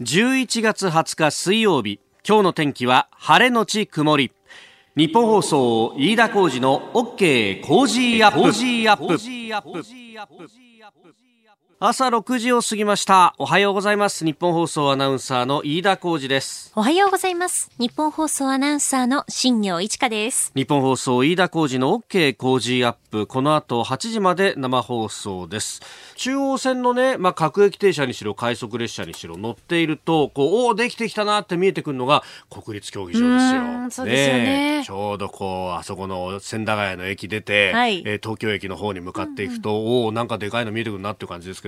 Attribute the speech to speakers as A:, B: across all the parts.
A: 11月20日水曜日今日の天気は晴れのち曇り。日本放送飯田浩二の OK コージーアップ朝6時を過ぎました。おはようございます。ニッポン放送アナウンサーの飯田浩二です。
B: おはようございます。日本放送アナウンサーの新行市佳です。
A: 日本放送飯田浩二の OK コージーアップ。この後8時まで生放送です。中央線のね、まあ、各駅停車にしろ快速列車にしろ乗っているとこうおおできてきたなって見えてくるのが国立競技場ですよ。
B: そうですよね、
A: ね、ちょうどこうあそこの千駄ヶ谷の駅出て、はい、えー、東京駅の方に向かっていくと、うんうん、おおなんかでかいの見えてくるなっていう感じですけど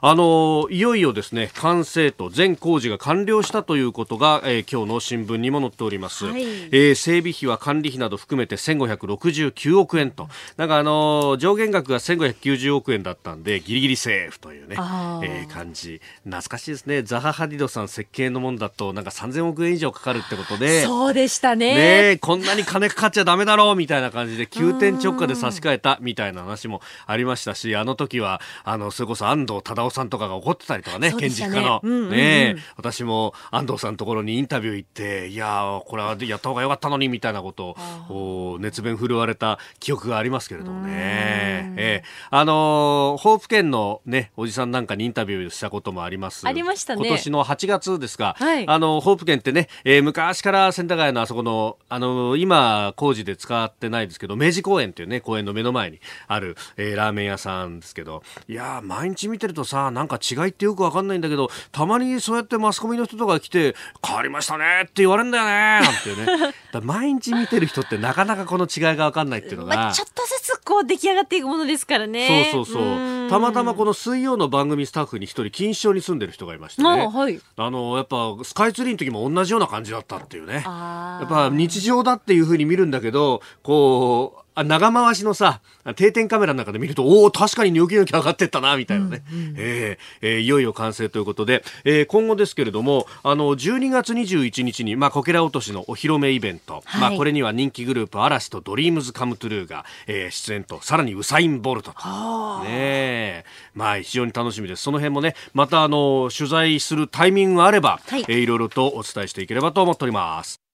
A: あのいよいよですね完成と全工事が完了したということが、えー、今日の新聞にも載っております、はい、えー、整備費は管理費など含めて1569億円と。なんかあの上限額が1590億円だったんでギリギリセーフというね、えー、感じ。懐かしいですね。ザハ・ハディドさん設計のものだとなんか3000億円以上かかるってことで。
B: そうでしたね。
A: ねこんなに金かかっちゃダメだろうみたいな感じで急転直下で差し替えたみたいな話もありましたしあの時はあのそれこそ安藤忠雄さんとかが怒ってたりとかね、ね。建築家の、うんうんうん、ね私も安藤さんのところにインタビュー行っていやこれはやった方がよかったのにみたいなことを熱弁振るわれた記憶がありますけれどもね、えー、あのー、府県の、ねね、おじさんなんかにインタビューしたこともあります。
B: ありましたね。
A: 今年の8月ですが、はい、あの、ホープ県ってね、えー、昔から千駄ヶ谷のあそこの、あの、今、工事で使ってないですけど、明治公園っていうね、公園の目の前にある、えー、ラーメン屋さんですけど、いや毎日見てるとさ、なんか違いってよくわかんないんだけど、たまにそうやってマスコミの人とか来て、変わりましたねって言われるんだよねなんてね。毎日見てる人ってなかなかこの違いがわかんないっていうのが。
B: まあ、ちょっとずつこう出来上がっていくものですからね。
A: そうそうそう。たまたまこの水曜の番組スタッフに一人錦糸町に住んでる人がいましてね、あはい、あのやっぱスカイツリーの時も同じような感じだったっていうねやっぱ日常だっていうふうに見るんだけどこうあ長回しのさ、定点カメラの中で見ると、おお、確かにニョキニョキ上がってったな、みたいなね。うんうん、えー、えー、いよいよ完成ということで、えー、今後ですけれども、あの、12月21日に、まあ、こけら落としのお披露目イベント、はい、まあ、これには人気グループ、嵐とドリームズカムトゥルーが、えー、出演と、さらにウサイン・ボルトと。ねまあ、非常に楽しみです。その辺もね、また、あの、取材するタイミングがあれば、はい、えー、いろいろとお伝えしていければと思っております。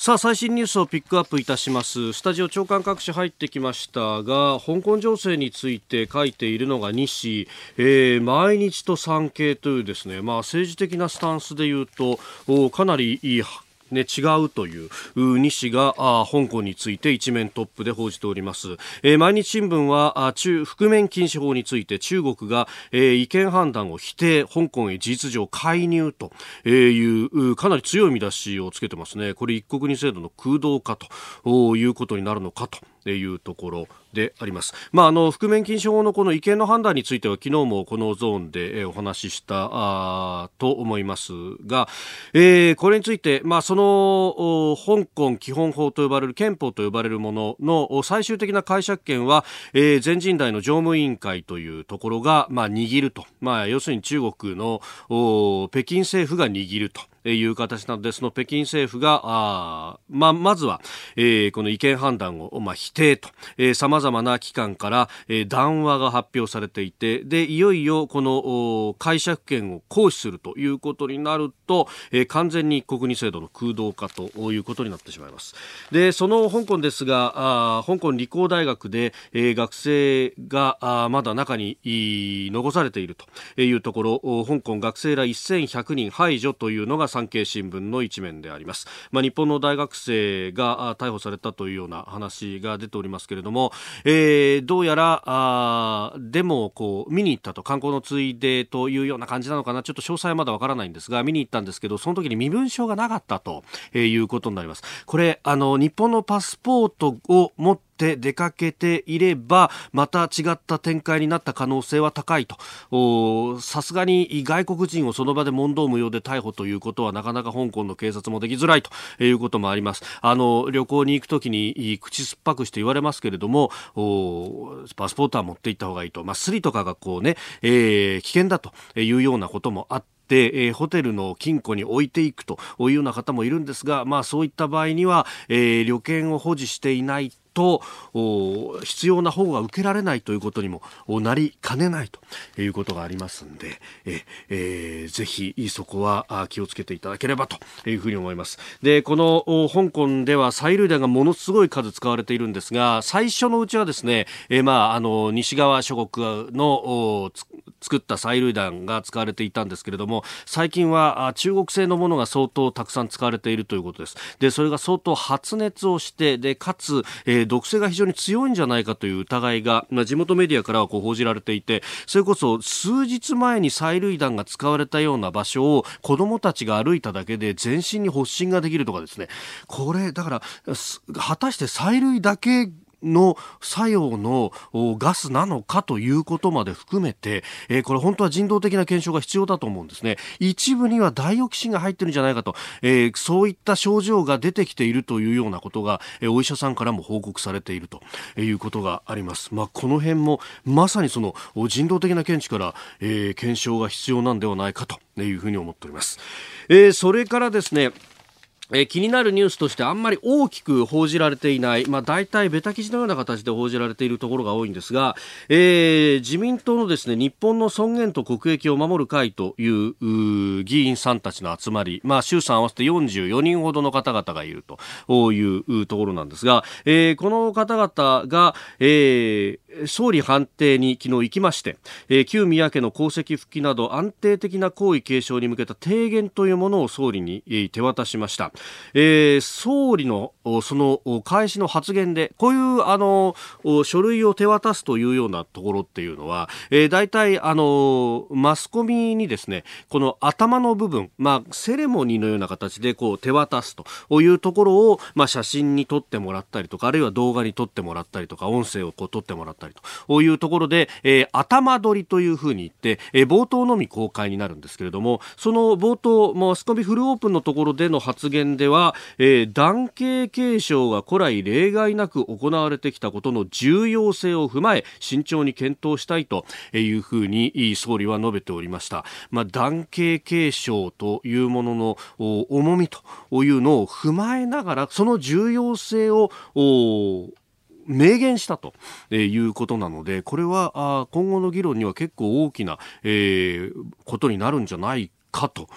A: さあ最新ニュースをピックアップいたします。スタジオ長官各紙入ってきましたが香港情勢について書いているのが西、えー、毎日と産経というですねまあ政治的なスタンスで言うとかなりいいね、違うという西があ香港について一面トップで報じております、えー、毎日新聞は中覆面禁止法について中国が、えー、違憲判断を否定香港へ事実上介入というかなり強い見出しをつけてますね。これ一国二制度の空洞化ということになるのかと。いうところであります。まあ、あの、覆面禁止法のこの違憲の判断については昨日もこのゾーンで、お話ししたあと思いますが、えー、これについて、まあ、その、香港基本法と呼ばれる憲法と呼ばれるものの最終的な解釈権は、えー、全人代の常務委員会というところが、まあ、握ると。まあ、要するに中国の北京政府が握ると。いう形なので、その北京政府が、あまあまずは、えー、この違憲判断を、まあ、否定と、えー、様々な機関から、えー、談話が発表されていて、で、いよいよこの解釈権を行使するということになると、えー、完全に国二制度の空洞化ということになってしまいます。で、その香港ですが、あ香港理工大学で、えー、学生があまだ中に残されているというところ、香港学生ら1100人排除というのが産経新聞の一面であります、まあ、日本の大学生が逮捕されたというような話が出ておりますけれども、えー、どうやらあデモをこう見に行ったと観光のついでというような感じなのかな。ちょっと詳細はまだわからないんですが見に行ったんですけどその時に身分証がなかったということになります。これあの日本のパスポートを持っって出かけていればまた違った展開になった可能性は高いと。さすがに外国人をその場で問答無用で逮捕ということはなかなか香港の警察もできづらいということもあります。あの旅行に行くときに口酸っぱくして言われますけれどもパスポートは持って行った方がいいと、まあ、スリとかがこうね、えー、危険だというようなこともあってで、えー、ホテルの金庫に置いていくというような方もいるんですが、まあそういった場合には、えー、旅券を保持していないと必要な保護が受けられないということにもなりかねないということがありますんで、ええー、ぜひそこは気をつけていただければというふうに思います。で、この香港では催涙弾がものすごい数使われているんですが、最初のうちはですね、えー、まあ、あの、西側諸国の作った催涙弾が使われていたんですけれども、最近は中国製のものが相当たくさん使われているということです。で、それが相当発熱をして、で、かつ、えー、毒性が非常に強いんじゃないかという疑いが、まあ、地元メディアからはこう報じられていて、それこそ数日前に催涙弾が使われたような場所を子どもたちが歩いただけで全身に発疹ができるとかですね。これ、だから、果たして催涙だけの作用のガスなのかということまで含めて、えー、これ本当は人道的な検証が必要だと思うんですね。一部にはダイオキシンが入ってるんじゃないかと、えー、そういった症状が出てきているというようなことが、えー、お医者さんからも報告されているということがあります。まあ、この辺もまさにその人道的な見地から、えー、検証が必要なんではないかというふうに思っております。えー、それからですね、えー、気になるニュースとしてあんまり大きく報じられていない、まあ、大体ベタ記事のような形で報じられているところが多いんですが、えー、自民党のですね日本の尊厳と国益を守る会という議員さんたちの集まり、まあ、衆参合わせて44人ほどの方々がいるというところなんですが、えー、この方々が、えー、総理官邸に昨日行きまして、えー、旧宮家の功績復帰など安定的な皇位継承に向けた提言というものを総理に手渡しました。えー、総理のその開始の発言でこういうあの書類を手渡すというようなところっていうのは、えー、大体あのマスコミにですねこの頭の部分、まあ、セレモニーのような形でこう手渡すというところを、まあ、写真に撮ってもらったりとかあるいは動画に撮ってもらったりとか音声をこう撮ってもらったりというところで、えー、頭撮りというふうに言って、えー、冒頭のみ公開になるんですけれどもその冒頭マスコミフルオープンのところでの発言では、えー、男系継承が古来例外なく行われてきたことの重要性を踏まえ慎重に検討したいというふうに総理は述べておりました。まあ、男系継承というものの重みというのを踏まえながらその重要性を明言したということなので、これは今後の議論には結構大きな、えー、ことになるんじゃないかと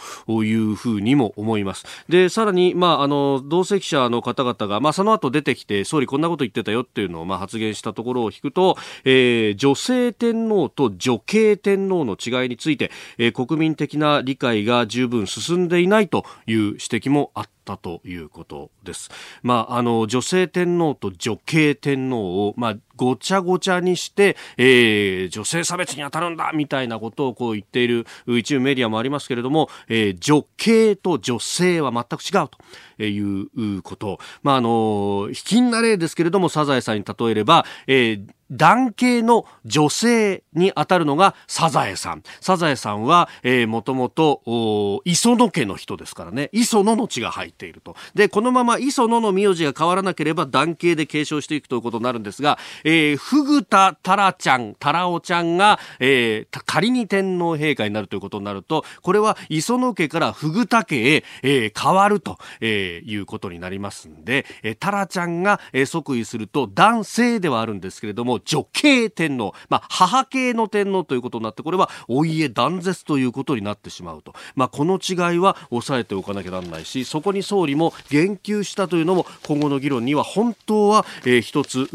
A: いうふうにも思います。で、さらに、まあ、あの、同席者の方々が、まあ、その後出てきて、総理こんなこと言ってたよっていうのを、まあ、発言したところを聞くと、えー、女性天皇と女系天皇の違いについて、えー、国民的な理解が十分進んでいないという指摘もあったたということです。まあ、あの、女性天皇と女系天皇を、まあ、ごちゃごちゃにして、えー、女性差別に当たるんだみたいなことをこう言っている一部メディアもありますけれども、えー、女系と女性は全く違うということ。まあ、あの、卑近な例ですけれども、サザエさんに例えれば、えー男系の女性に当たるのがサザエさん。サザエさんは、えー、もともと、磯野家の人ですからね。磯野の血が入っていると。で、このまま磯野の名字が変わらなければ男系で継承していくということになるんですが、えー、ふぐたたらちゃん、たらおちゃんが、えー、仮に天皇陛下になるということになると、これは磯野家からふぐた家へ、えー、変わると、えー、いうことになりますんで、えー、たらちゃんが、えー、即位すると男性ではあるんですけれども、女系天皇、まあ、母系の天皇ということになって、これはお家断絶ということになってしまうと。まあ、この違いは抑えておかなきゃならないし、そこに総理も言及したというのも、今後の議論には本当は、えー、一つ、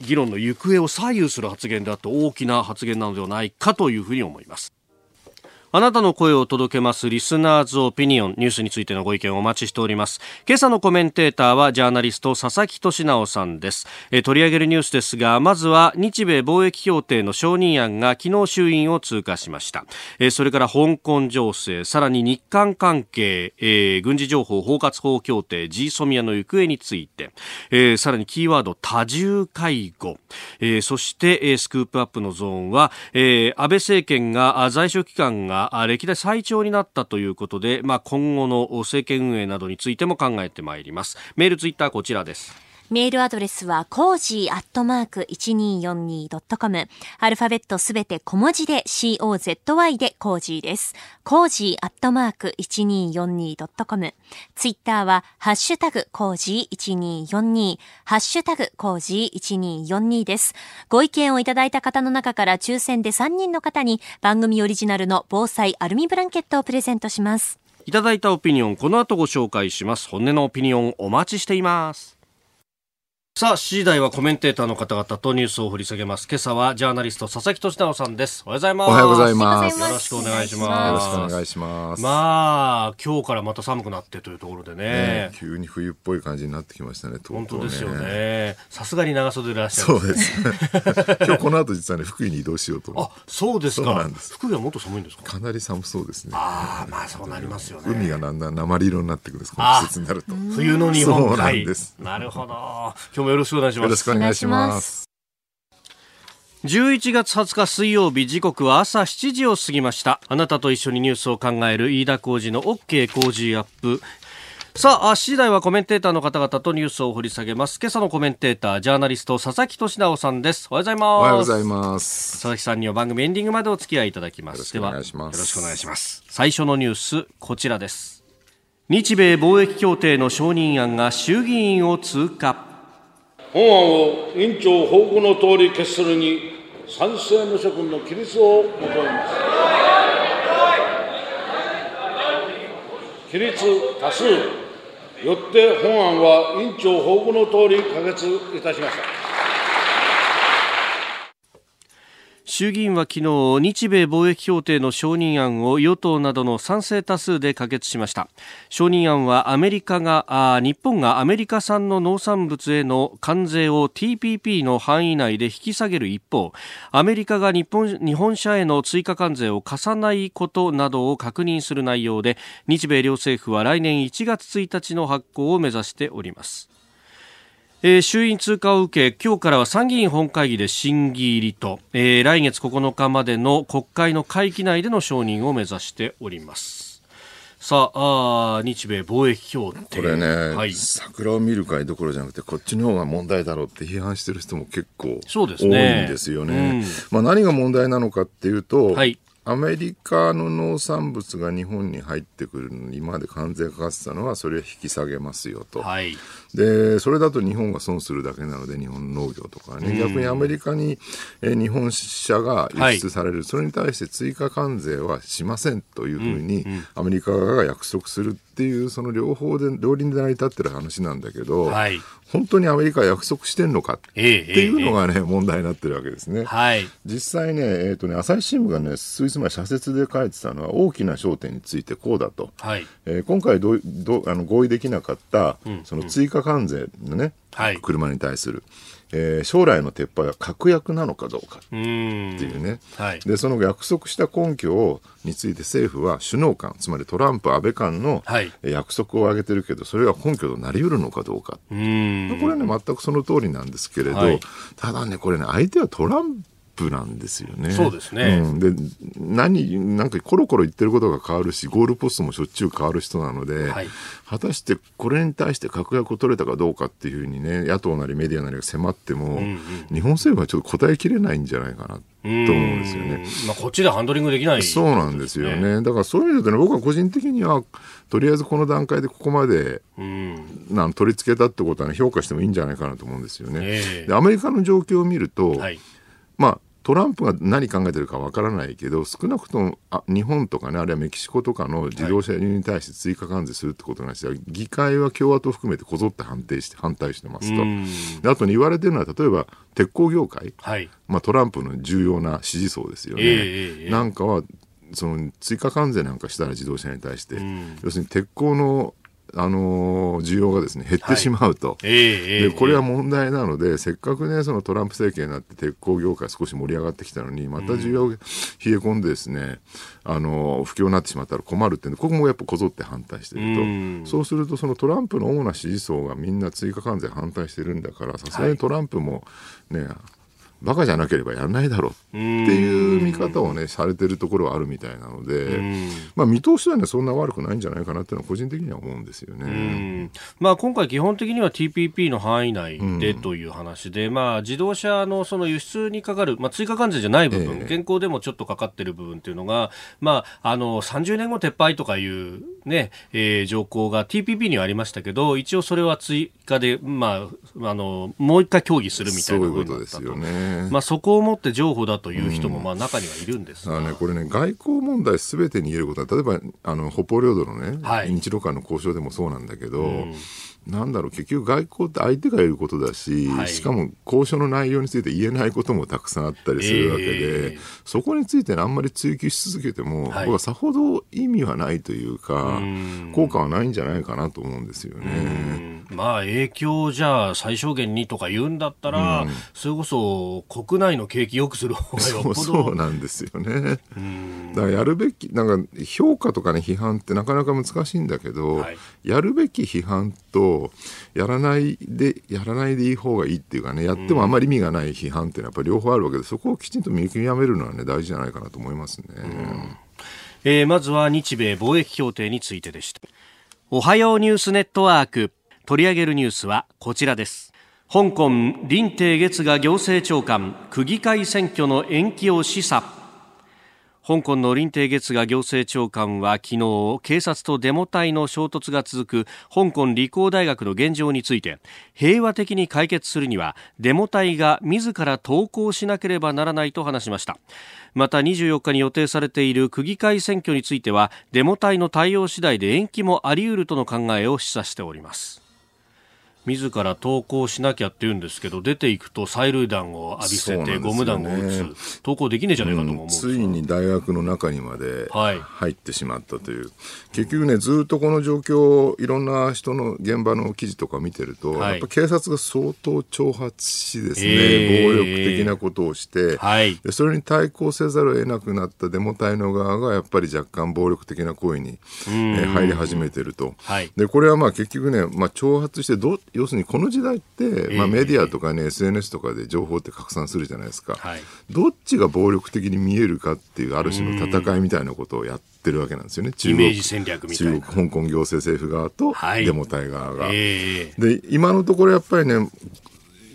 A: 議論の行方を左右する発言であって大きな発言なのではないかというふうに思います。あなたの声を届けますリスナーズオピニオンニュースについてのご意見をお待ちしております。今朝のコメンテーターはジャーナリスト佐々木俊直さんです。え取り上げるニュースですが、まずは日米貿易協定の承認案が昨日衆院を通過しました。えそれから香港情勢、さらに日韓関係、えー、軍事情報包括法協定 G ソミアの行方について、えー、さらにキーワード多重介護、えー、そして、え、スクープアップのゾーンは、え、安倍政権が在所期間が歴代最長になったということで、まあ、今後の政権運営などについても考えてまいります。メールツイッターこちらです。
B: メールアドレスは、コージーアットマーク 1242.com。アルファベットすべて小文字で COZY でコージーです。コージーアットマーク 1242.com。ツイッターは、ハッシュタグコージー1242。ハッシュタグコージー1242です。ご意見をいただいた方の中から抽選で3人の方に番組オリジナルの防災アルミブランケットをプレゼントします。
A: いただいたオピニオン、この後ご紹介します。本音のオピニオンお待ちしています。さあ、7時台はコメンテーターの方々とニュースを掘り下げます。今朝はジャーナリスト佐々木俊直さんです。おはようございます。
C: おはようございます。
A: よろしくお願いします。よ
C: ろしくお願いします。
A: まあ、今日からまた寒くなってというところでね。ね
C: 急に冬っぽい感じになってきましたね、
A: ね本当ですよね。さすがに長袖でいらっしゃ
C: る、そうです。今日この後実はね、福井に移動しようと
A: あ、そうですか。福井はもっと寒いんですか？
C: かなり寒そうですね。
A: ああ、まあそうなりますよね。
C: 海がだんだん鉛色になってくるんです、この季節になると。
A: 冬の日本
C: 海。そうなんです。
A: なるほど。今日もよろしくお願いします。
C: くお願いします。
A: 11月20日水曜日時刻は朝7時を過ぎましたあなたと一緒にニュースを考える飯田浩二の OK 工事アップさあ、7時台はコメンテーターの方々とニュースを掘り下げます。今朝のコメンテーター、ジャーナリスト、佐々木俊直さんです。おはようございます。お
C: はようございます。
A: 佐々木さんには番組エンディングまでお付き合いいただきます。よろ
C: しくお願いします。
A: よろしくお願いします。最初のニュース、こちらです。日米貿易協定の承認案が衆議院を通過。
D: 本案を委員長報告のとおり決するに賛成無職の起立を求めます。起立多数、よって本案は委員長報告のとおり可決いたしました。
A: 衆議院は昨日日米貿易協定の承認案を与党などの賛成多数で可決しました。承認案はアメリカが日本がアメリカ産の農産物への関税を TPP の範囲内で引き下げる一方アメリカが日本日本車への追加関税を課さないことなどを確認する内容で日米両政府は来年1月1日の発行を目指しております。えー、衆院通過を受け今日からは参議院本会議で審議入りと、えー、来月9日までの国会の会期内での承認を目指しております。さああ日米貿易協定。
C: これね、はい、桜を見る会どころじゃなくてこっちの方が問題だろうって批判してる人も結構多いんですよね。ねうん、まあ、何が問題なのかっていうと、はい、アメリカの農産物が日本に入ってくるのに今まで関税かかってたのはそれは引き下げますよと、はい、でそれだと日本が損するだけなので日本の農業とかね、逆にアメリカに、え日本車が輸出される、はい、それに対して追加関税はしませんというふうに、アメリカ側が約束するっていうその両方で両輪で成り立ってる話なんだけど、はい、本当にアメリカは約束してんのかっていうのがね、ええ問題になってるわけですね。はい、実際ね、えっ、ー、とね、朝日新聞がね、数日前社説で書いてたのは大きな焦点についてこうだと。はい、えー、今回どどあの合意できなかった、その追加関税のね、はい、車に対する。えー、将来の撤廃は確約なのかどうかっていうね、はい、でその約束した根拠をについて政府は首脳間つまりトランプ、安倍間の約束を挙げてるけどそれが根拠となりうるのかどうか。これね全くその通りなんですけれど、はい、ただねこれね相手はトランプなんですよね。
A: そうですね。うん、
C: で、何、なんかコロコロ言ってることが変わるし、ゴールポストもしょっちゅう変わる人なので、はい、果たしてこれに対して確約を取れたかどうかっていうふうにね、野党なりメディアなりが迫っても、うんうん、日本政府はちょっと答えきれないんじゃないかなと思うんですよね。
A: まあ、こっちでハンドリングできない、ね、
C: そうなんですよね。だからそういう意味でね、僕は個人的には、とりあえずこの段階でここまで、うん、なん取り付けたってことは、ね、評価してもいいんじゃないかなと思うんですよね。えー、でアメリカの状況を見ると、はい、まあトランプが何考えてるかわからないけど少なくともあ日本とかねあるいはメキシコとかの自動車輸入に対して追加関税するってことに関しては、議会は共和党含めてこぞって反対して反対してますと。であとに言われてるのは例えば鉄鋼業界、はい、まあ、トランプの重要な支持層ですよね、えーえー、なんかはその追加関税なんかしたら自動車に対して、要するに鉄鋼のあの需要がですね減ってしまうと、はい、でこれは問題なので、せっかくねそのトランプ政権になって鉄鋼業界少し盛り上がってきたのにまた需要が冷え込んでですね、あの不況になってしまったら困るってんでここもやっぱこぞって反対してると、そうするとそのトランプの主な支持層がみんな追加関税反対してるんだからさすがにトランプもね、バカじゃなければやらないだろう。っていう見方をね、されてるところはあるみたいなので、まあ見通しはね、そんな悪くないんじゃないかなっていうのは個人的には思うんですよね。
A: まあ今回基本的には TPP の範囲内でという話で、まあ自動車のその輸出にかかる、まあ追加関税じゃない部分、えー、現行でもちょっとかかってる部分っていうのが、まああの30年後撤廃とかいうね、えー、条項が TPP にはありましたけど、一応それは追加で、まあ、あの、もう一回協議するみたいな
C: ことですよね。
A: まあそこをもって譲歩だという人も、まあ中にはいるんですが、
C: うん、ね、これね、外交問題すべてに言えることは、例えば、あの、北方領土のね、はい、日露間の交渉でもそうなんだけど、うんなんだろう結局外交って相手が言うことだし、はい、しかも交渉の内容について言えないこともたくさんあったりするわけで、えー、そこについてあんまり追求し続けても、はい、僕はさほど意味はないというか効果はないんじゃないかなと思うんですよね。
A: まあ影響じゃあ最小限にとか言うんだったら、うん、それこそ国内の景気よくする方がよっ
C: そうなんですよね。だからやるべきなんか評価とかね批判ってなかなか難しいんだけど、はい、やるべき批判とやらないでやらないでいい方がいいっていうかねやってもあまり意味がない批判っていうのはやっぱり両方あるわけでそこをきちんと見極めるのはね大事じゃないかなと思いますね。
A: えー、まずは日米貿易協定についてでした。おはようニュースネットワーク取り上げるニュースはこちらです香港林鄭月が行政長官区議会選挙の延期を示唆香港の林鄭月が行政長官は昨日警察とデモ隊の衝突が続く香港理工大学の現状について平和的に解決するにはデモ隊が自ら投降しなければならないと話しました。また24日に予定されている区議会選挙についてはデモ隊の対応次第で延期もあり得るとの考えを示唆しております。自ら投稿しなきゃって言うんですけど出ていくと催涙弾を浴びせて、ゴム弾を撃つ。投稿できねえじゃないかと思う、うん、
C: ついに大学の中にまで入ってしまったという、はい、結局ねずっとこの状況いろんな人の現場の記事とか見てると、はい、やっぱ警察が相当挑発しですね、えー、暴力的なことをして、はい、でそれに対抗せざるを得なくなったデモ隊の側がやっぱり若干暴力的な行為に、えー、入り始めてると、でこれはまあ結局ね、まあ、挑発してど要するにこの時代って、まあ、メディアとかね、SNS とかで情報って拡散するじゃないですか、はい、どっちが暴力的に見えるかっていうある種の戦いみたいなことをやってるわけなんですよね。
A: 中国戦略みたい
C: な。中国香港行政政府側とデモ隊側が、はいえー、で今のところやっぱりね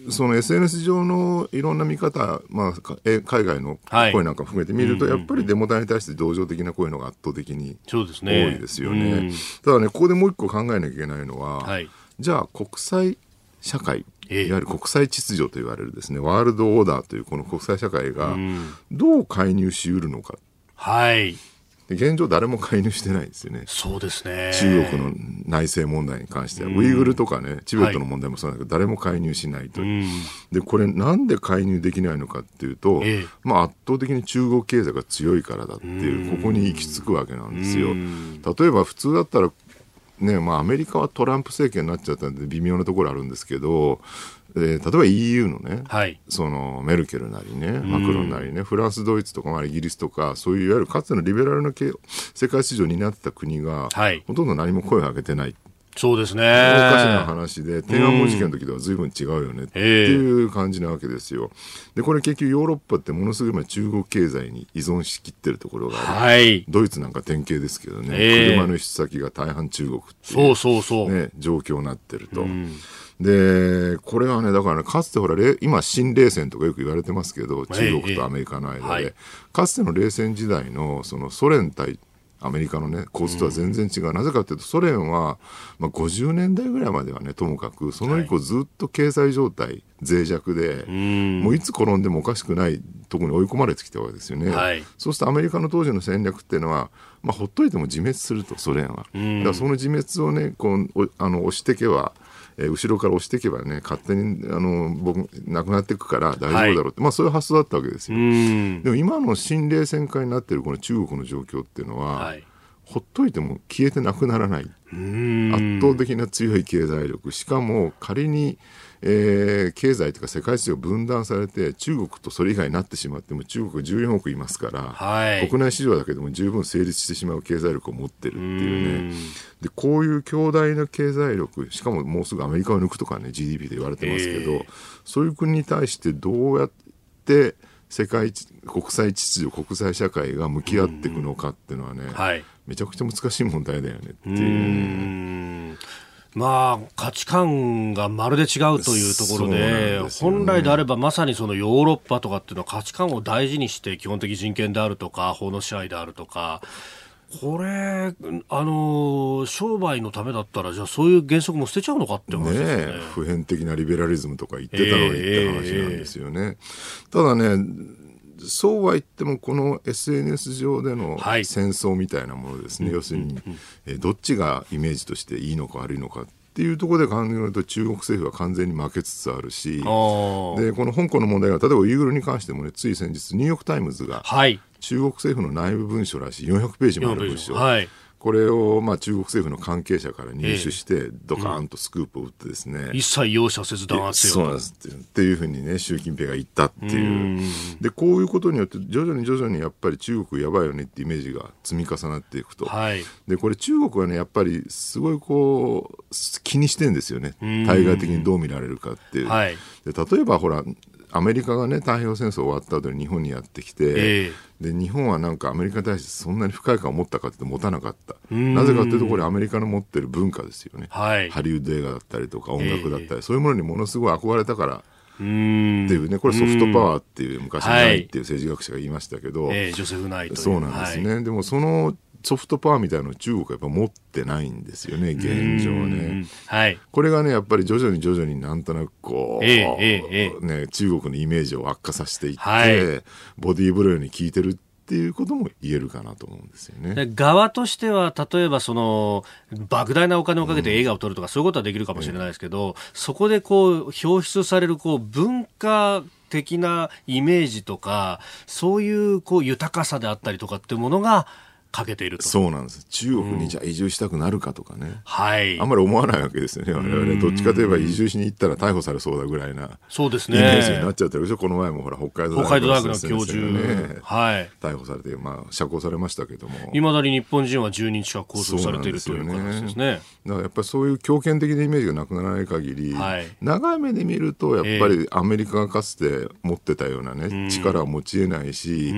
C: その SNS 上のいろんな見方、まあ、海外の声なんか含めて見ると、やっぱりデモ隊に対して同情的な声のが圧倒的に多いですよね。ねただね、ここでもう一個考えなきゃいけないのは、はい、じゃあ国際社会、いわゆる国際秩序と言われるですね、ワールドオーダーというこの国際社会がどう介入しうるのか。
A: はい。
C: 現状誰も介入してないですよね。
A: そうですね。
C: 中国の内政問題に関しては、ウイグルとかね、チベットの問題もそうだけど、誰も介入しないという。で、これなんで介入できないのかっていうと、えまあ圧倒的に中国経済が強いからだっていう、ここに行き着くわけなんですよ。例えば普通だったらねまあ、アメリカはトランプ政権になっちゃったんで微妙なところあるんですけど、えー、例えば EU のね、はい、そのメルケルなりね、マクロンなりね、フランス、ドイツとか、まあ、イギリスとか、そういういわゆるかつてのリベラルな世界市場になってた国が、はい、ほとんど何も声を上げてない。
A: そうですね。お
C: かしな話で、天安門事件の時とは随分違うよねっていう感じなわけですよ。で、これ結局ヨーロッパってものすごい今中国経済に依存しきってるところがある。はい。ドイツなんか典型ですけどね、車の輸出先が大半中国っていう、ね、そうそうそう。ね、状況になってると。で、これはね、だから、ね、かつてほら、今、新冷戦とかよく言われてますけど、中国とアメリカの間で、かつての冷戦時代の、そのソ連対アメリカのね構図とは全然違う、うん、なぜかというとソ連は、まあ、50年代ぐらいまではねともかくその以降ずっと経済状態、はい、脆弱で、もういつ転んでもおかしくないところに追い込まれてきたわけですよね、はい、そうするとアメリカの当時の戦略っていうのは、まあ、ほっといても自滅するとソ連は、だからその自滅をねこうあの押していけばえー、後ろから押していけばね勝手にあの僕なくなっていくから大丈夫だろうって、はい、まあ、そういう発想だったわけですよ。でも今の新冷戦化になっているこの中国の状況っていうのは、はい、ほっといても消えてなくならない。圧倒的な強い経済力。しかも仮にえー、経済というか世界史上分断されて中国とそれ以外になってしまっても中国14億いますから、はい、国内市場だけでも十分成立してしまう経済力を持ってるっていうね。でこういう強大な経済力しかももうすぐアメリカを抜くとかね GDP で言われてますけど、えー、そういう国に対してどうやって世界国際秩序国際社会が向き合っていくのかっていうのはね、はい、めちゃくちゃ難しい問題だよねっていう。
A: まあ、価値観がまるで違うというところで、でね、本来であればまさにそのヨーロッパとかっていうのは価値観を大事にして基本的人権であるとか法の支配であるとかこれ、あの商売のためだったら、じゃあそういう原則も捨てちゃうのかって話ですね、ね、
C: 普遍的なリベラリズムとか言ってたのにって話なんですよね。えー、ただね、そうは言ってもこの SNS 上での戦争みたいなものですね、はい、要するに、えどっちがイメージとしていいのか悪いのかっていうところで考えると中国政府は完全に負けつつあるしでこの香港の問題が例えばウイグルに関してもねつい先日ニューヨーク・タイムズが、中国政府の内部文書らしい400ページもある文書、はいこれをまあ中国政府の関係者から入手して、ドカーンとスクープを打ってですね、うん、
A: 一切容赦せず弾圧
C: そうなんですっていうふうにね、習近平が言ったっていう。で、こういうことによって、徐々に徐々にやっぱり中国やばいよねってイメージが積み重なっていくと。はい、で、これ中国はね、やっぱりすごいこう、気にしてんですよね。対外的にどう見られるかっていう。はい、で例えばほら、アメリカがね太平洋戦争終わった後に日本にやってきて、えー、で日本はなんかアメリカに対してそんなに不快感を持ったかって持たなかったなぜかというとこれアメリカの持ってる文化ですよね、はい、ハリウッド映画だったりとか音楽だったり、えー、そういうものにものすごい憧れたからっていうねこれソフトパワーっていう昔ない。っていう政治学者が言いましたけど、
A: えー、ジョセフ・ナイト
C: そうなんですね、はい、でもそのソフトパワーみたいなのを中国はやっぱ持ってないんですよね現状ね、はい、これがねやっぱり徐々に徐々になんとなくこう、えーえー、ね、中国のイメージを悪化させていって、はい、ボディーブローに効いてるっていうことも言えるかなと思うんですよね。
A: 側としては、例えばその、莫大なお金をかけて映画を撮るとか、そういうことはできるかもしれないですけど、うん、そこでこう、表出されるこう、文化的なイメージとか、そういうこう、豊かさであったりとかっていうものが、かけていると。
C: そうなんです。中国にじゃあ移住したくなるかとかね、うん、はい。あんまり思わないわけですよね。我々どっちかといえば移住しに行ったら逮捕されそうだぐらいな
A: そうですね。
C: イメージになっちゃってるでしょこの前もほら北海道
A: 大学の教授、ね、
C: はい、逮捕されて、まあ、釈放されましたけども。
A: いまだに日本人は10人近く拘束されているという形ですね。
C: だからやっぱりそういう強権的なイメージがなくならない限り、はい、長い目で見るとやっぱりアメリカがかつて持ってたようなね、えー、力を持ち得ないし、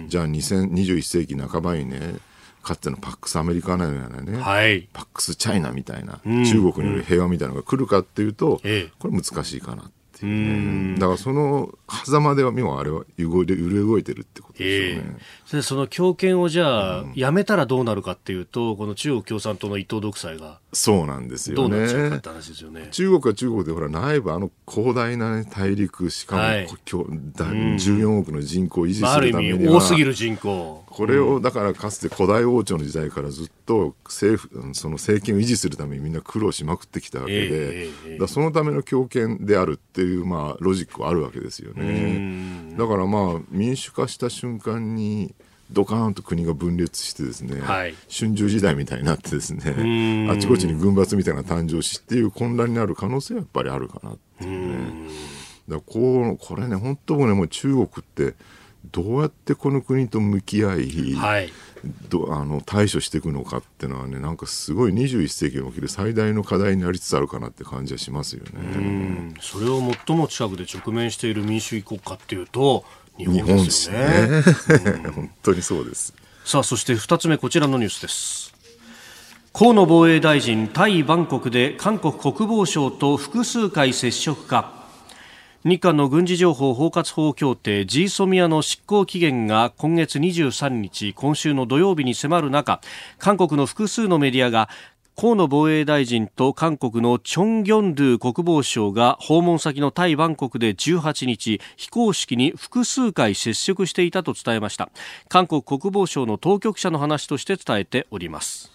C: うん、じゃあ2021世紀半ばにねかつてのパックスアメリカのようなね、はい、パックスチャイナみたいな、うん、中国による平和みたいなのが来るかっていうと、うん、これ難しいかなっていう、ね、だからその狭間では今あれは揺れ動いてるってことですよね。
A: えー、その強権をじゃあ、やめたらどうなるかっていうとこの中国共産党の一党独裁が
C: そうなんですよね。中国は中国でほら内部あの広大な、ね、大陸しかも、はい、14億の人口を維持するためには、
A: 多すぎる人口。
C: これをだからかつて古代王朝の時代からずっと政府その政権を維持するためにみんな苦労しまくってきたわけで、えー、だそのための強権であるっていうまあロジックはあるわけですよね。だからまあ民主化した瞬間にドカーンと国が分裂してですね、はい、春秋時代みたいになってですねあちこちに軍閥みたいな誕生しっていう混乱になる可能性はやっぱりあるかなっていうね。だこうこれね本当ねもう中国ってどうやってこの国と向き合い、はい、どあの対処していくのかっていうのはねなんかすごい21世紀に起きる最大の課題になりつつあるかなって感じはしますよね。
A: それを最も近くで直面している民主主義国家っていうと日本ですね。ね
C: 本当にそうです。
A: さあそして2つ目こちらのニュースです。河野防衛大臣、タイ・バンコクで韓国国防省と複数回接触か。日韓の軍事情報包括法協定 G ソミアの執行期限が今月23日今週の土曜日に迫る中韓国の複数のメディアが河野防衛大臣と韓国のチョン・ギョンドゥ国防相が訪問先のタイ・バンコクで18日非公式に複数回接触していたと伝えました。韓国国防省の当局者の話として伝えております。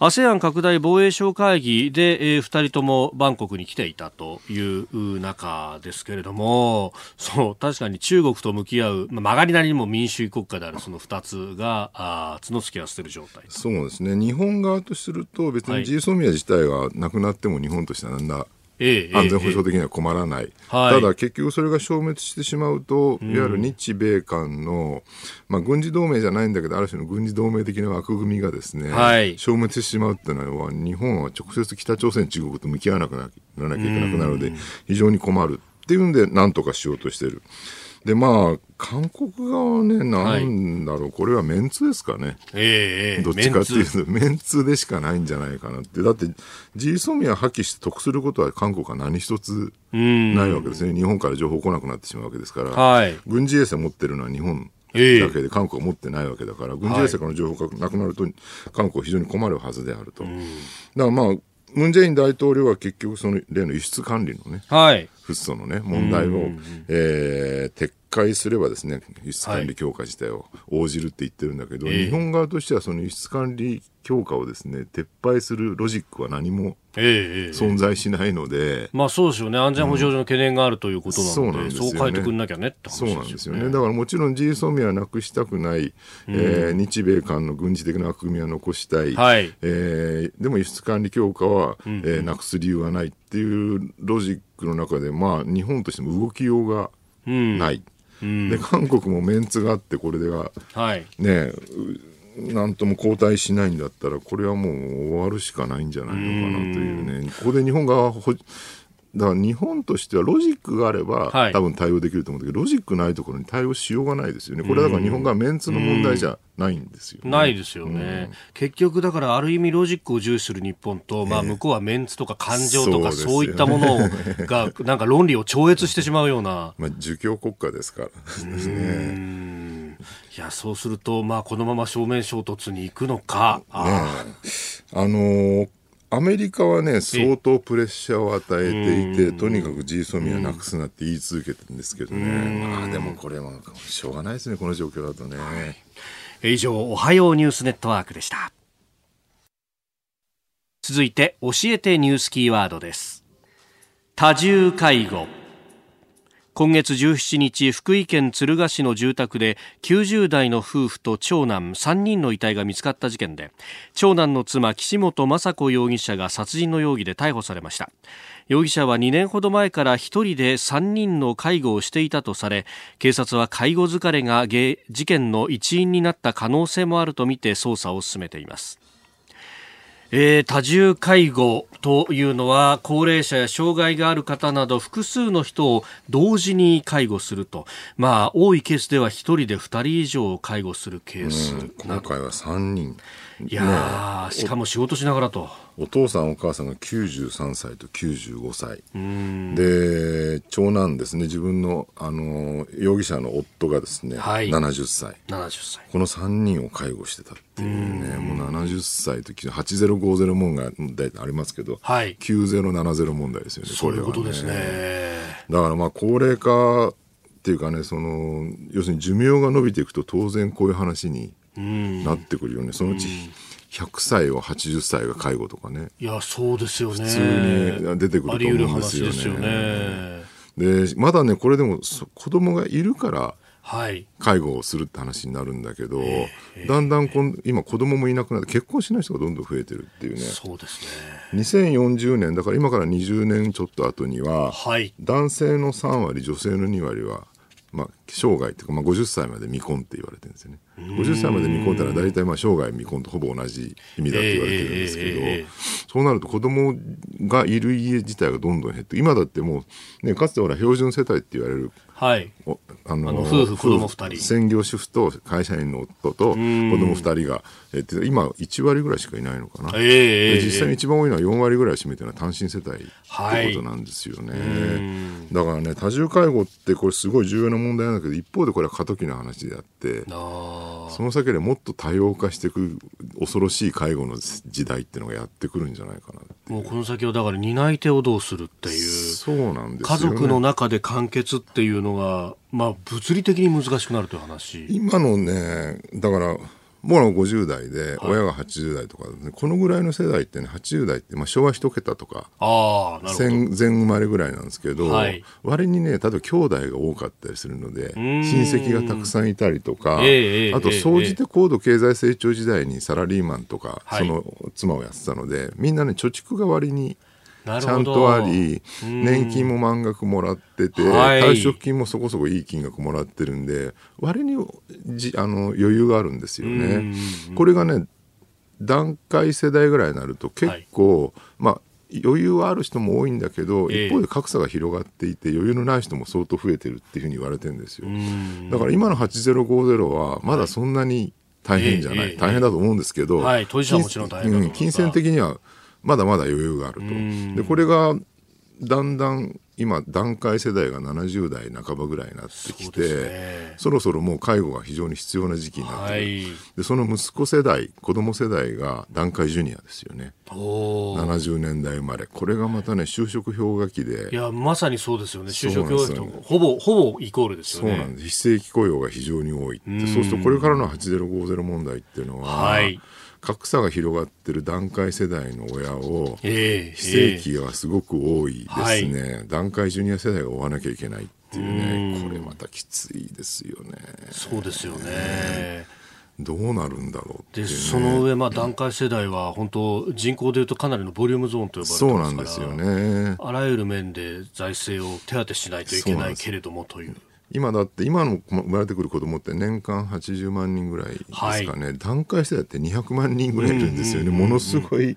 A: ASEAN 拡大防衛省会議で、えー、2人ともバンコクに来ていたという中ですけれどもそう確かに中国と向き合う、まあ、曲がりなりにも民主主義国家であるその2つがあ角突き合わせている状態。
C: そうですね。日本側とすると別に G ソミア自体がなくなっても日本としてはなんだ安全保障的には困らない、ただ結局それが消滅してしまうと、いわゆる日米間の、まあ、軍事同盟じゃないんだけどある種の軍事同盟的な枠組みがですね、はい、消滅してしまうっていうのは日本は直接北朝鮮中国と向き合わなくならなきゃいけなくなるので非常に困る。っっていうんで、なんとかしようとしてる。で、まあ、韓国側はね、なんだろう、はい、これはメンツですかね。
A: ええ
C: ー、どっちかっていうと、メンツ。でしかないんじゃないかなって。だって、ジーソミア破棄して得することは韓国は何一つないわけですね。日本から情報来なくなってしまうわけですから、
A: はい、
C: 軍事衛星持ってるのは日本だけで韓国は持ってないわけだから、軍事衛星からの情報がなくなると、韓国は非常に困るはずであると。だからまあ、ムン・ジェイン大統領は結局その例の輸出管理のね、
A: はい、
C: フッ素のね、問題を、えー、撤回すればですね、輸出管理強化自体を応じるって言ってるんだけど、はい、日本側としてはその輸出管理強化をですね、撤廃するロジックは何も存在しないので、
A: まあそうですよね、安全保障上の懸念があるということなので、うん、そうなんですよ、ね、そう変えてくんなきゃねって
C: 話ですよね。そうなんですよね。だからもちろん G ソミはなくしたくない、うん、えー、日米間の軍事的な枠組みは残したい、
A: はい、
C: えー、でも輸出管理強化は、うん、えー、なくす理由はないっていうロジックの中で、まあ日本としても動きようがない。うん、で韓国もメンツがあってこれでは、
A: はい、
C: ねなんとも交代しないんだったら、これはもう終わるしかないんじゃないのかなというね、ここで日本側ほだから日本としてはロジックがあれば、はい、多分対応できると思うんだけど、ロジックないところに対応しようがないですよね。これはだから日本がメンツの問題じゃないんですよ、
A: ね、ないですよね、うん、結局だからある意味ロジックを重視する日本と、まあ向こうはメンツとか感情とかそういったものがなんか論理を超越してしまうような。
C: まあ儒教国家ですから。ですね。
A: いやそうすると、まあ、このまま正面衝突に行くのか。
C: ね、あのーアメリカはね、相当プレッシャーを与えていて、とにかく G ソミはなくすなって言い続けてるんですけどね、まあでもこれはしょうがないですね、この状況だとね。
A: 以上、おはようニュースネットワークでした。続いて、教えてニュースキーワードです。多重介護。今月17日福井県敦賀市の住宅で90代の夫婦と長男3人の遺体が見つかった事件で長男の妻岸本雅子容疑者が殺人の容疑で逮捕されました。容疑者は2年ほど前から1人で3人の介護をしていたとされ警察は介護疲れが事件の一因になった可能性もあるとみて捜査を進めています。えー、多重介護というのは高齢者や障害がある方など複数の人を同時に介護すると、まあ、多いケースでは1人で2人以上介護するケース、
C: 今回は3人。
A: いや、ね、しかも仕事しながらと。
C: お父さんお母さんが93歳と95歳。で長男ですね。自分のあの容疑者の夫がですね、はい、70歳。
A: 70歳。
C: この3人を介護してたっていうねもう70歳と8050問題ありますけど、
A: はい、
C: 9070問題ですよね。
A: そういうことですね。
C: だからまあ高齢化っていうかねその要するに寿命が伸びていくと当然こういう話になってくるよね。そのうち100歳を80歳が介護とかね。
A: いやそうですよね。
C: 普通に出てくると思うんですよね。で、ね、まだねこれでも子供がいるから介護をするって話になるんだけど、はいだんだんこん今子供もいなくなって結婚しない人がどんどん増えてるっていうね。
A: そうです
C: ね。2040年だから今から20年ちょっと後には、はい、男性の3割女性の2割はまあ、生涯っていうか、まあ、50歳まで未婚って言われてるんですよね。50歳まで未婚ってのは大体まあ生涯未婚とほぼ同じ意味だって言われてるんですけど、えー、そうなると子供がいる家自体がどんどん減って今だってもう、ね、かつてほら標準世帯って言われる
A: はい、
C: あの
A: 夫婦子供2人。
C: 専業主婦と会社員の夫と子供2人が、えー、今1割ぐらいしかいないのかな、
A: え
C: ー、実際に一番多いのは4割ぐらい占めてるのは単身世帯ってことなんですよね、はい、だからね多重介護ってこれすごい重要な問題なんだけど一方でこれは過渡期の話であってその先でもっと多様化していく恐ろしい介護の時代っていうのがやってくるんじゃないかな
A: もうこの先はだから担い手をどうするっていう。
C: そうなんです、
A: ね、家族の中で完結っていうのが、まあ、物理的に難しくなるという話。
C: 今のねだから僕ら50代で、親が80代とか、ね、このぐらいの世代ってね、80代って、まあ、昭和一桁とか、
A: あ
C: 戦前生まれぐらいなんですけど、はい、割にね、例えば兄弟が多かったりするので、親戚がたくさんいたりとか、えー、あと、総じて高度経済成長時代にサラリーマンとか、その妻をやってたので、みんなね、貯蓄が割に、ちゃんとあり、年金も満額もらってて、退職金もそこそこいい金額もらってるんで、割にじあの余裕があるんですよね。これがね、段階世代ぐらいになると結構、はい、まあ、余裕はある人も多いんだけど、一方で格差が広がっていて余裕のない人も相当増えてるっていうふうに言われてるんですよ。だから今の8050はまだそんなに大変じゃない、大変だと思うんですけど、
A: はい、当事者はもちろん大変
C: だと金銭的にはまだまだ余裕があると。でこれがだんだん今段階世代が70代半ばぐらいになってきてそ、ね,、ろそろもう介護が非常に必要な時期になってる、はい、でその息子世代子供世代が段階ジュニアですよね。70年代生まれ。これがまたね就職氷河期で。
A: いやまさにそうですよね。就職氷河期とほぼほぼイコールですよね。
C: そうなんです。非正規雇用が非常に多いそうするとこれからの8050問題っていうのは、はい格差が広がってる段階世代の親を、非正規がすごく多いですね、はい、段階ジュニア世代が追わなきゃいけないっていうねこれまたきついですよね。
A: そうですよね。
C: どうなるんだろ
A: う、ね、でその上、まあ、段階世代は本当人口でいうとかなりのボリュームゾーンと呼ばれてそうなんですよね。あらゆる面で財政を手当てしないといけないけれどもという。
C: 今だって今の生まれてくる子供って年間80万人ぐらいですかね、はい、段階世代って200万人ぐらいいるんですよね、ものすごい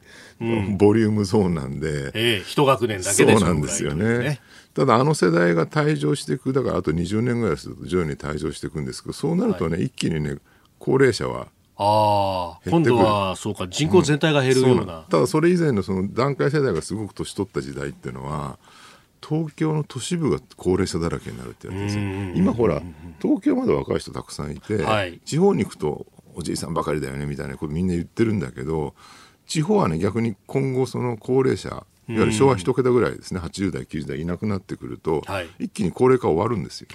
C: ボリュームゾーンなんで、
A: ええ、一学年だけで
C: そうなんですよね、ね、ただあの世代が退場していくだからあと20年ぐらいすると徐々に退場していくんですけどそうなるとね、はい、一気にね高齢者は
A: ああ今度はそうか人口全体が減るような。うん、
C: なただそれ以前のその段階世代がすごく年取った時代っていうのは東京の都市部が高齢者だらけになるってやつですよ。今ほら東京まで若い人たくさんいて、はい、地方に行くとおじいさんばかりだよねみたいなことみんな言ってるんだけど地方はね逆に今後その高齢者いわゆる昭和一桁ぐらいですね、80代、90代いなくなってくると、はい、一気に高齢化終わるんですよ、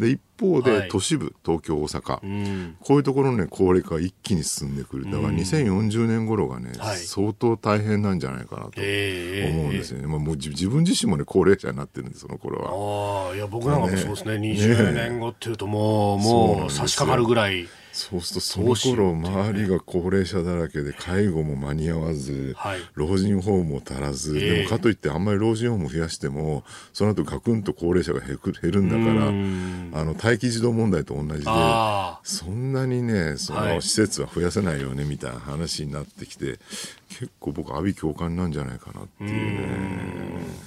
C: で一方で都市部、はい、東京、大阪、こういうところの、ね、高齢化が一気に進んでくる、だから2040年頃がね、はい、相当大変なんじゃないかなと思うんですよね、まあ、もう自分自身も、ね、高齢者になってるんです、その頃
A: は。あいや僕なんかもそうですね、ね。20年後っていうともう、もう差し掛かるぐらい。
C: そうするとその頃周りが高齢者だらけで介護も間に合わず、はい、老人ホームも足らず、えー、でもかといってあんまり老人ホーム増やしてもその後ガクンと高齢者が減るんだからあの待機児童問題と同じでそんなにねその施設は増やせないよねみたいな話になってきて、結構僕阿鼻共感なんじゃないかなっていうね。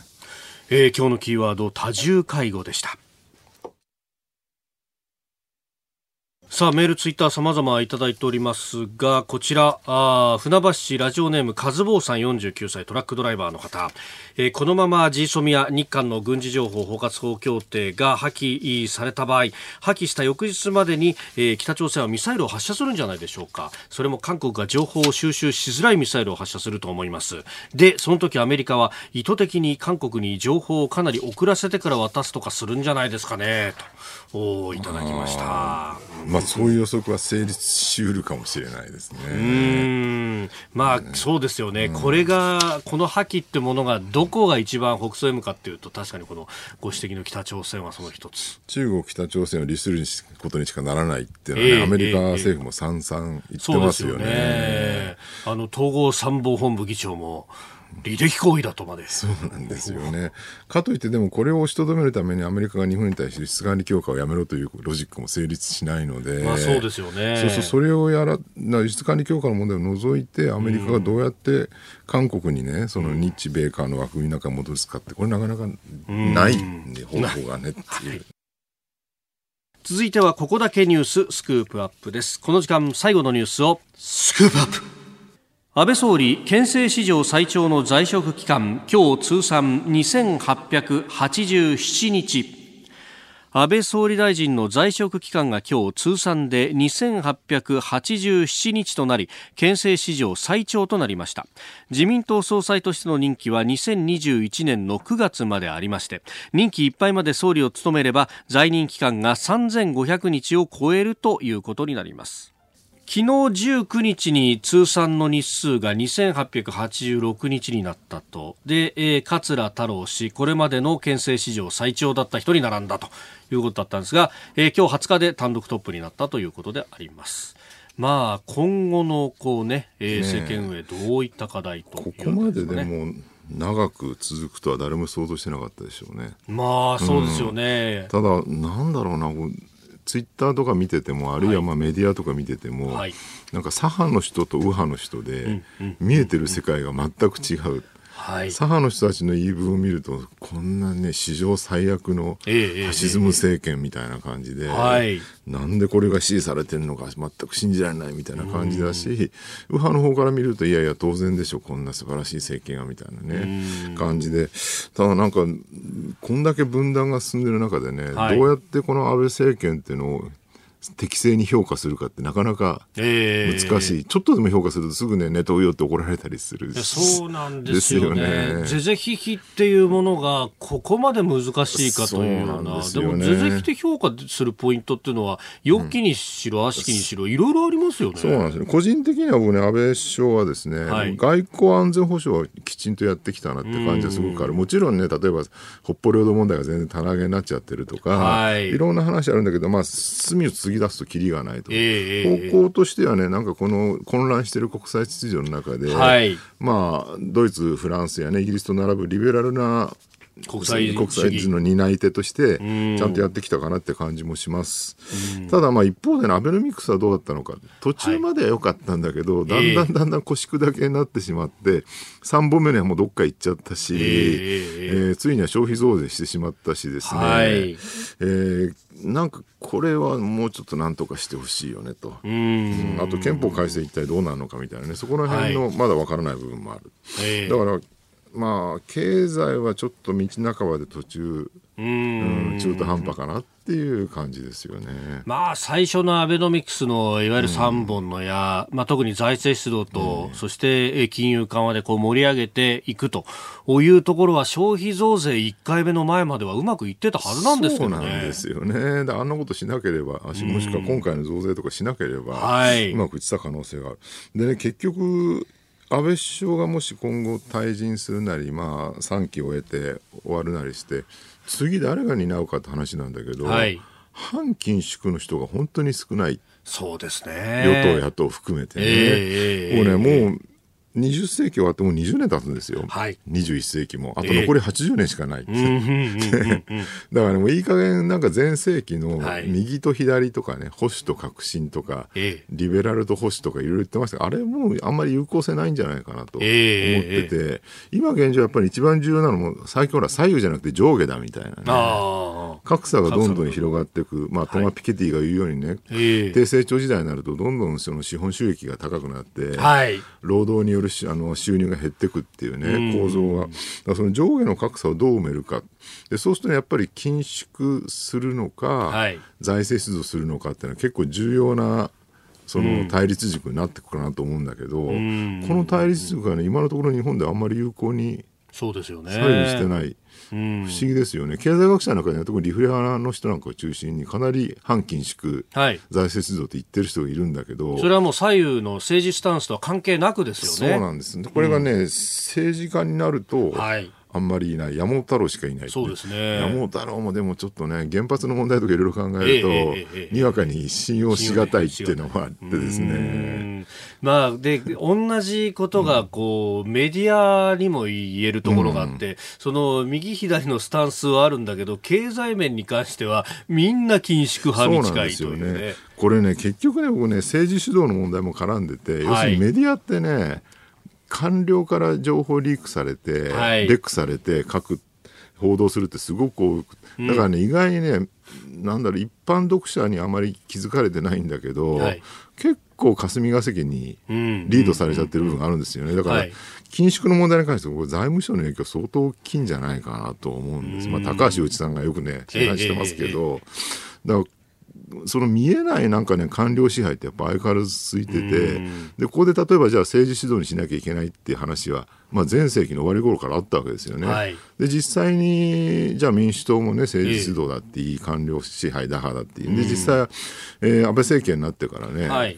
A: えー、今日のキーワード多重介護でした。さあ、メール、ツイッター様々いただいておりますが、こちら、あ船橋市ラジオネーム、カズボーさん49歳、トラックドライバーの方。えー、このまま G ソミア日韓の軍事情報包括法協定が破棄された場合、破棄した翌日までに、えー、北朝鮮はミサイルを発射するんじゃないでしょうか。それも韓国が情報を収集しづらいミサイルを発射すると思います。で、その時アメリカは意図的に韓国に情報をかなり遅らせてから渡すとかするんじゃないですかね、と、おいただきました。
C: まあ、そういう予測は成立しうるかもしれないですね。うん
A: まあ、そうですよね、うん、これが、この破棄ってものがどこが一番北総へ向かっていうと、確かにこのご指摘の北朝鮮はその一つ。
C: 中国、北朝鮮を利することにしかならないっていうのはね、えー、アメリカ政府もさんさん言ってますよね。えー、ね
A: あの統合参謀本部議長も履歴行為だとまで。
C: そうなんですよね。かといってでもこれを押しとどめるためにアメリカが日本に対して輸出管理強化をやめろというロジックも成立しないので。
A: まあそうですよね。
C: そうそう、それをやら、輸出管理強化の問題を除いてアメリカがどうやって韓国にね、その日米韓の枠組みの中に戻すかって、これなかなかないんで、方法がねっていう。
A: 続いてはここだけニューススクープアップです。この時間最後のニュースをスクープアップ安倍総理、憲政史上最長の在職期間、今日通算2887日。安倍総理大臣の在職期間が今日通算で2887日となり、憲政史上最長となりました。自民党総裁としての任期は2021年の9月までありまして、任期いっぱいまで総理を務めれば、在任期間が3500日を超えるということになります。昨日19日に通算の日数が2886日になったと。で、えー、桂太郎氏、これまでの県政史上最長だった人に並んだということだったんですが、えー、今日20日で単独トップになったということであります。まあ、今後のこうね、えー、政権運営どういった課題と、
C: ね、ここまででも長く続くとは誰も想像してなかったでしょうね。
A: まあ、そうですよね。
C: うん、ただ、なんだろうな、ツイッターとか見ててもあるいはまあメディアとか見てても、はい、なんか左派の人と右派の人で見えてる世界が全く違う。はい、左派の人たちの言い分を見るとこんなね史上最悪のファシズム政権みたいな感じで、えー、なんでこれが支持されてるのか全く信じられないみたいな感じだし、右派の方から見るといやいや当然でしょこんな素晴らしい政権がみたいなね感じで。ただなんかこんだけ分断が進んでる中でね、はい、どうやってこの安倍政権っていうのを適正に評価するかってなかなか難しい、えー、ちょっとでも評価するとすぐねネトウヨって怒られたりする
A: そうなんですよね。是々非々っていうものがここまで難しいかというような。で,、も是々非々評価するポイントっていうのは良きにしろ、悪しきにしろいろいろありますよね。
C: そうなんですね。個人的には僕ね安倍首相はですね、はい、外交安全保障はきちんとやってきたなって感じはすごくある。もちろんね例えば北方領土問題が全然棚上げになっちゃってるとか、はい、いろんな話あるんだけどまあ隅を継ぎ出すときりがないと、えー、方向としてはねなんかこの混乱している国際秩序の中で、はい、まあドイツフランスやねイギリスと並ぶリベラルな国際国際人の担い手としてちゃんとやってきたかなって感じもします。ただまあ一方でのアベノミクスはどうだったのか。途中までは良かったんだけど、はい、だんだんだんだん腰砕けになってしまって、3本目にはもうどっか行っちゃったし、えー、えー、ついには消費増税してしまったしですね、はい、えー、なんかこれはもうちょっとなんとかしてほしいよねと、うん、あと憲法改正一体どうなるのかみたいなね。そこら辺のまだわからない部分もある。はい、だからまあ経済はちょっと道半ばで途中うん、中途半端かなっていう感じですよね。
A: まあ最初のアベノミクスのいわゆる3本の矢、うん、まあ特に財政出動と、うん、そして金融緩和でこう盛り上げていくというところは消費増税1回目の前まではうまくいってたはずなんですけどね。そうなん
C: ですよね。あんなことしなければ、もしくは今回の増税とかしなければ、はい、うまくいってた可能性がある。でね、結局、安倍首相がもし今後退陣するなり、まあ、3期を終えて終わるなりして次誰が担うかって話なんだけど、はい、反緊縮の人が本当に少ない。
A: そうですね。
C: 与党野党含めてね、えー、もうねもう20世紀終わってもう20年経つんですよ、はい、21世紀も。あと残り80年しかない、えー、だから、ね、もういい加減なんか前世紀の右と左とかね保守と革新とか、リベラルと保守とかいろいろ言ってました。があれもうあんまり有効性ないんじゃないかなと思ってて、えー、今現状やっぱり一番重要なのも最近ほら左右じゃなくて上下だみたいなね。格差がどんどん広がっていく、まあ、トマ・ピケティが言うようにね、はい、低成長時代になるとどんどんその資本収益が高くなって、はい、労働によるるあの収入が減っていくっていうね、構造が。だその上下の格差をどう埋めるか。で、そうすると、ね、やっぱり緊縮するのか、はい、財政出動するのかっていうのは結構重要なその対立軸になっていくかなと思うんだけど、この対立軸がね、今のところ日本であんまり有効に
A: そうですよね。
C: 左右してない。不思議ですよね。経済学者の中で、ね、特にリフレ派の人なんかを中心にかなり反緊縮、はい、財政出動って言ってる人がいるんだけど
A: それはもう左右の政治スタンスとは関係なくですよ
C: ね。そうなんです。これがね、うん、政治家になると、はいあんまりいない。山本太郎しかいない
A: そうですね。
C: 山本太郎もでもちょっとね原発の問題とかいろいろ考えると、えええ、にわかに信用しがたいっていうのがあってですね。
A: まあで同じことがこう、うん、メディアにも言えるところがあって、うん、その右左のスタンスはあるんだけど経済面に関してはみんな緊縮派に近いというね。
C: これね結局ね僕ね政治主導の問題も絡んでて、要するにメディアってね官僚から情報リークされて、はい、レックされて書く報道するってすごく多くだからね、うん、意外にねなんだろう一般読者にあまり気づかれてないんだけど、はい、結構霞が関にリードされちゃってる部分があるんですよね。だから、緊縮の問題に関しては財務省の影響相当大きいんじゃないかなと思うんです、まあ、高橋内さんがよくね支配してますけど、だからその見えないなんかね官僚支配ってやっぱ相変わらず続いててでここで例えばじゃあ政治指導にしなきゃいけないっていう話は、まあ、前世紀の終わり頃からあったわけですよね。はい、で実際にじゃあ民主党もね政治指導だっていい官僚支配打破だっていうんで実際、えー、安倍政権になってからね、はい、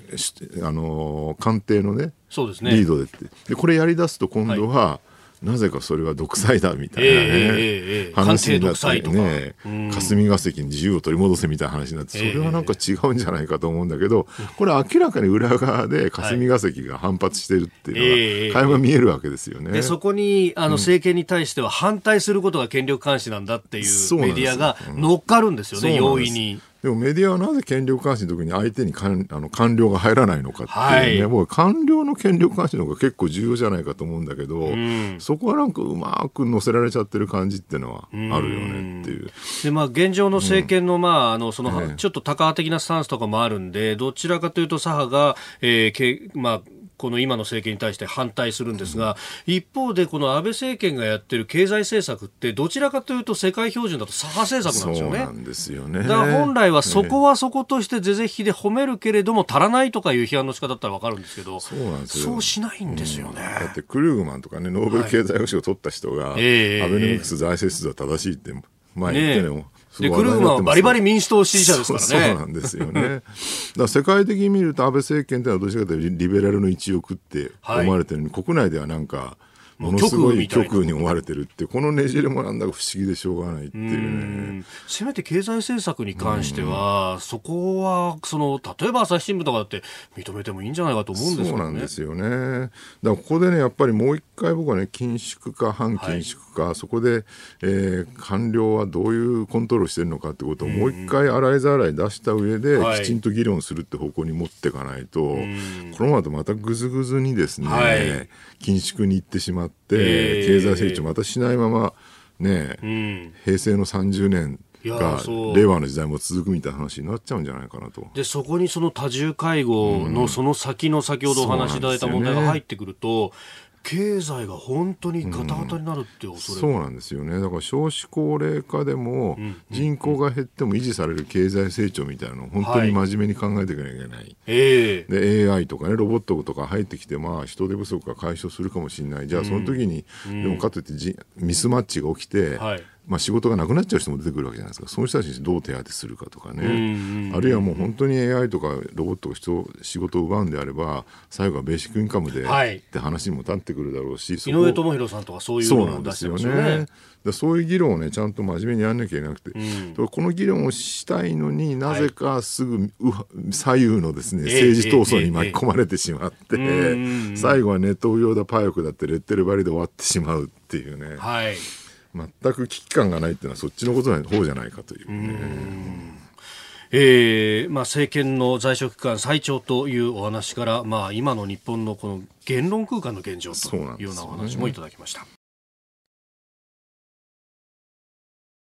C: あの官邸のねそうですね。リードでって。でこれやりだすと今度は、はいなぜかそれは独裁だみたいなね、えー、話になってね、霞が関に自由を取り戻せみたいな話になって、それはなんか違うんじゃないかと思うんだけど、これ明らかに裏側で霞が関が反発してるっていうのが、垣間見えるわけですよね。
A: で、そこに、あの、政権に対しては反対することが権力監視なんだっていうメディアが乗っかるんですよね、容易に。
C: でもメディアはなぜ権力監視の時に相手にかんあの官僚が入らないのかっていうね、はい、もう官僚の権力監視の方が結構重要じゃないかと思うんだけど、うん、そこはなんかうまく乗せられちゃってる感じっていうのはあるよねっていう。
A: でまあ、現状の政権の,、まああのその、ちょっと高派的なスタンスとかもあるんで、どちらかというと左派が、えーけまあ、この今の政権に対して反対するんですが、一方でこの安倍政権がやってる経済政策ってどちらかというと世界標準だと左派政策なんですよね。そうなんですよね。だから本来はそこはそことして是々非で褒めるけれども足らないとかいう批判の仕方だったらわかるんですけど、そうなんですよ。そうしないんですよね。
C: うん、だってクルーグマンとかね、ノーベル経済学賞を取った人が、はい、えー、アベノミクス財政出動は正しいって前言ってね、ね
A: で、クルーマンはバリバリ民主党支持者ですから
C: ね。そうなんですよね。だから世界的に見ると安倍政権というのはどちらかというとリベラルの一翼って思われてるのに、はい、国内ではなんか、ものすごい極右に思われてるってこのねじれもなんだか不思議でしょうがないっていうね。
A: せめて経済政策に関してはそこはその例えば朝日新聞とかだって認めてもいいんじゃないかと思うんですよね。
C: そうなんですよね。だからここでねやっぱりもう一回僕はね緊縮か反緊縮か、はい、そこで、えー、官僚はどういうコントロールしてるのかってことをもう一回洗いざらい出した上で、きちんと議論するって方向に持っていかないと、このままとまたぐずぐずにですね、はい、緊縮に行ってしまって、経済成長またしないまま、ね、うん、平成の30年が令和の時代も続くみたいな話になっちゃうんじゃないかなと。
A: でそこにその多重介護のその先の先ほどお話しいただいた問題が入ってくると、経済が本当にガタガタになるって恐
C: れ、うん、そうなんですよね。だから少子高齢化でも人口が減っても維持される経済成長みたいなのを本当に真面目に考えていかなきゃいけない、はいで AI とかねロボットとか入ってきてまあ人手不足が解消するかもしれない。じゃあその時に、うん、でもかといってじミスマッチが起きて、はいまあ、仕事がなくなっちゃう人も出てくるわけじゃないですか。その人たちにどう手当てするかとかね。あるいはもう本当に AI とかロボットが人仕事を奪うんであれば最後はベーシックインカムで、はい、って話にも立ってくるだろうし
A: 井上智弘さんとかそういうのを出してますよね。
C: だそういう議論をねちゃんと真面目にやんなきゃいけなくて、うん、この議論をしたいのになぜかすぐ、左右のですね政治闘争に巻き込まれてしまって、えーえー、最後はネット用だパイオクだってレッテル張りで終わってしまうっていうね。はい全く危機感がないっていうのはそっちのことの方じゃないかというね。
A: えーまあ、政権の在職期間最長というお話から、まあ、今の日本のこの言論空間の現状というようなお話もいただきました。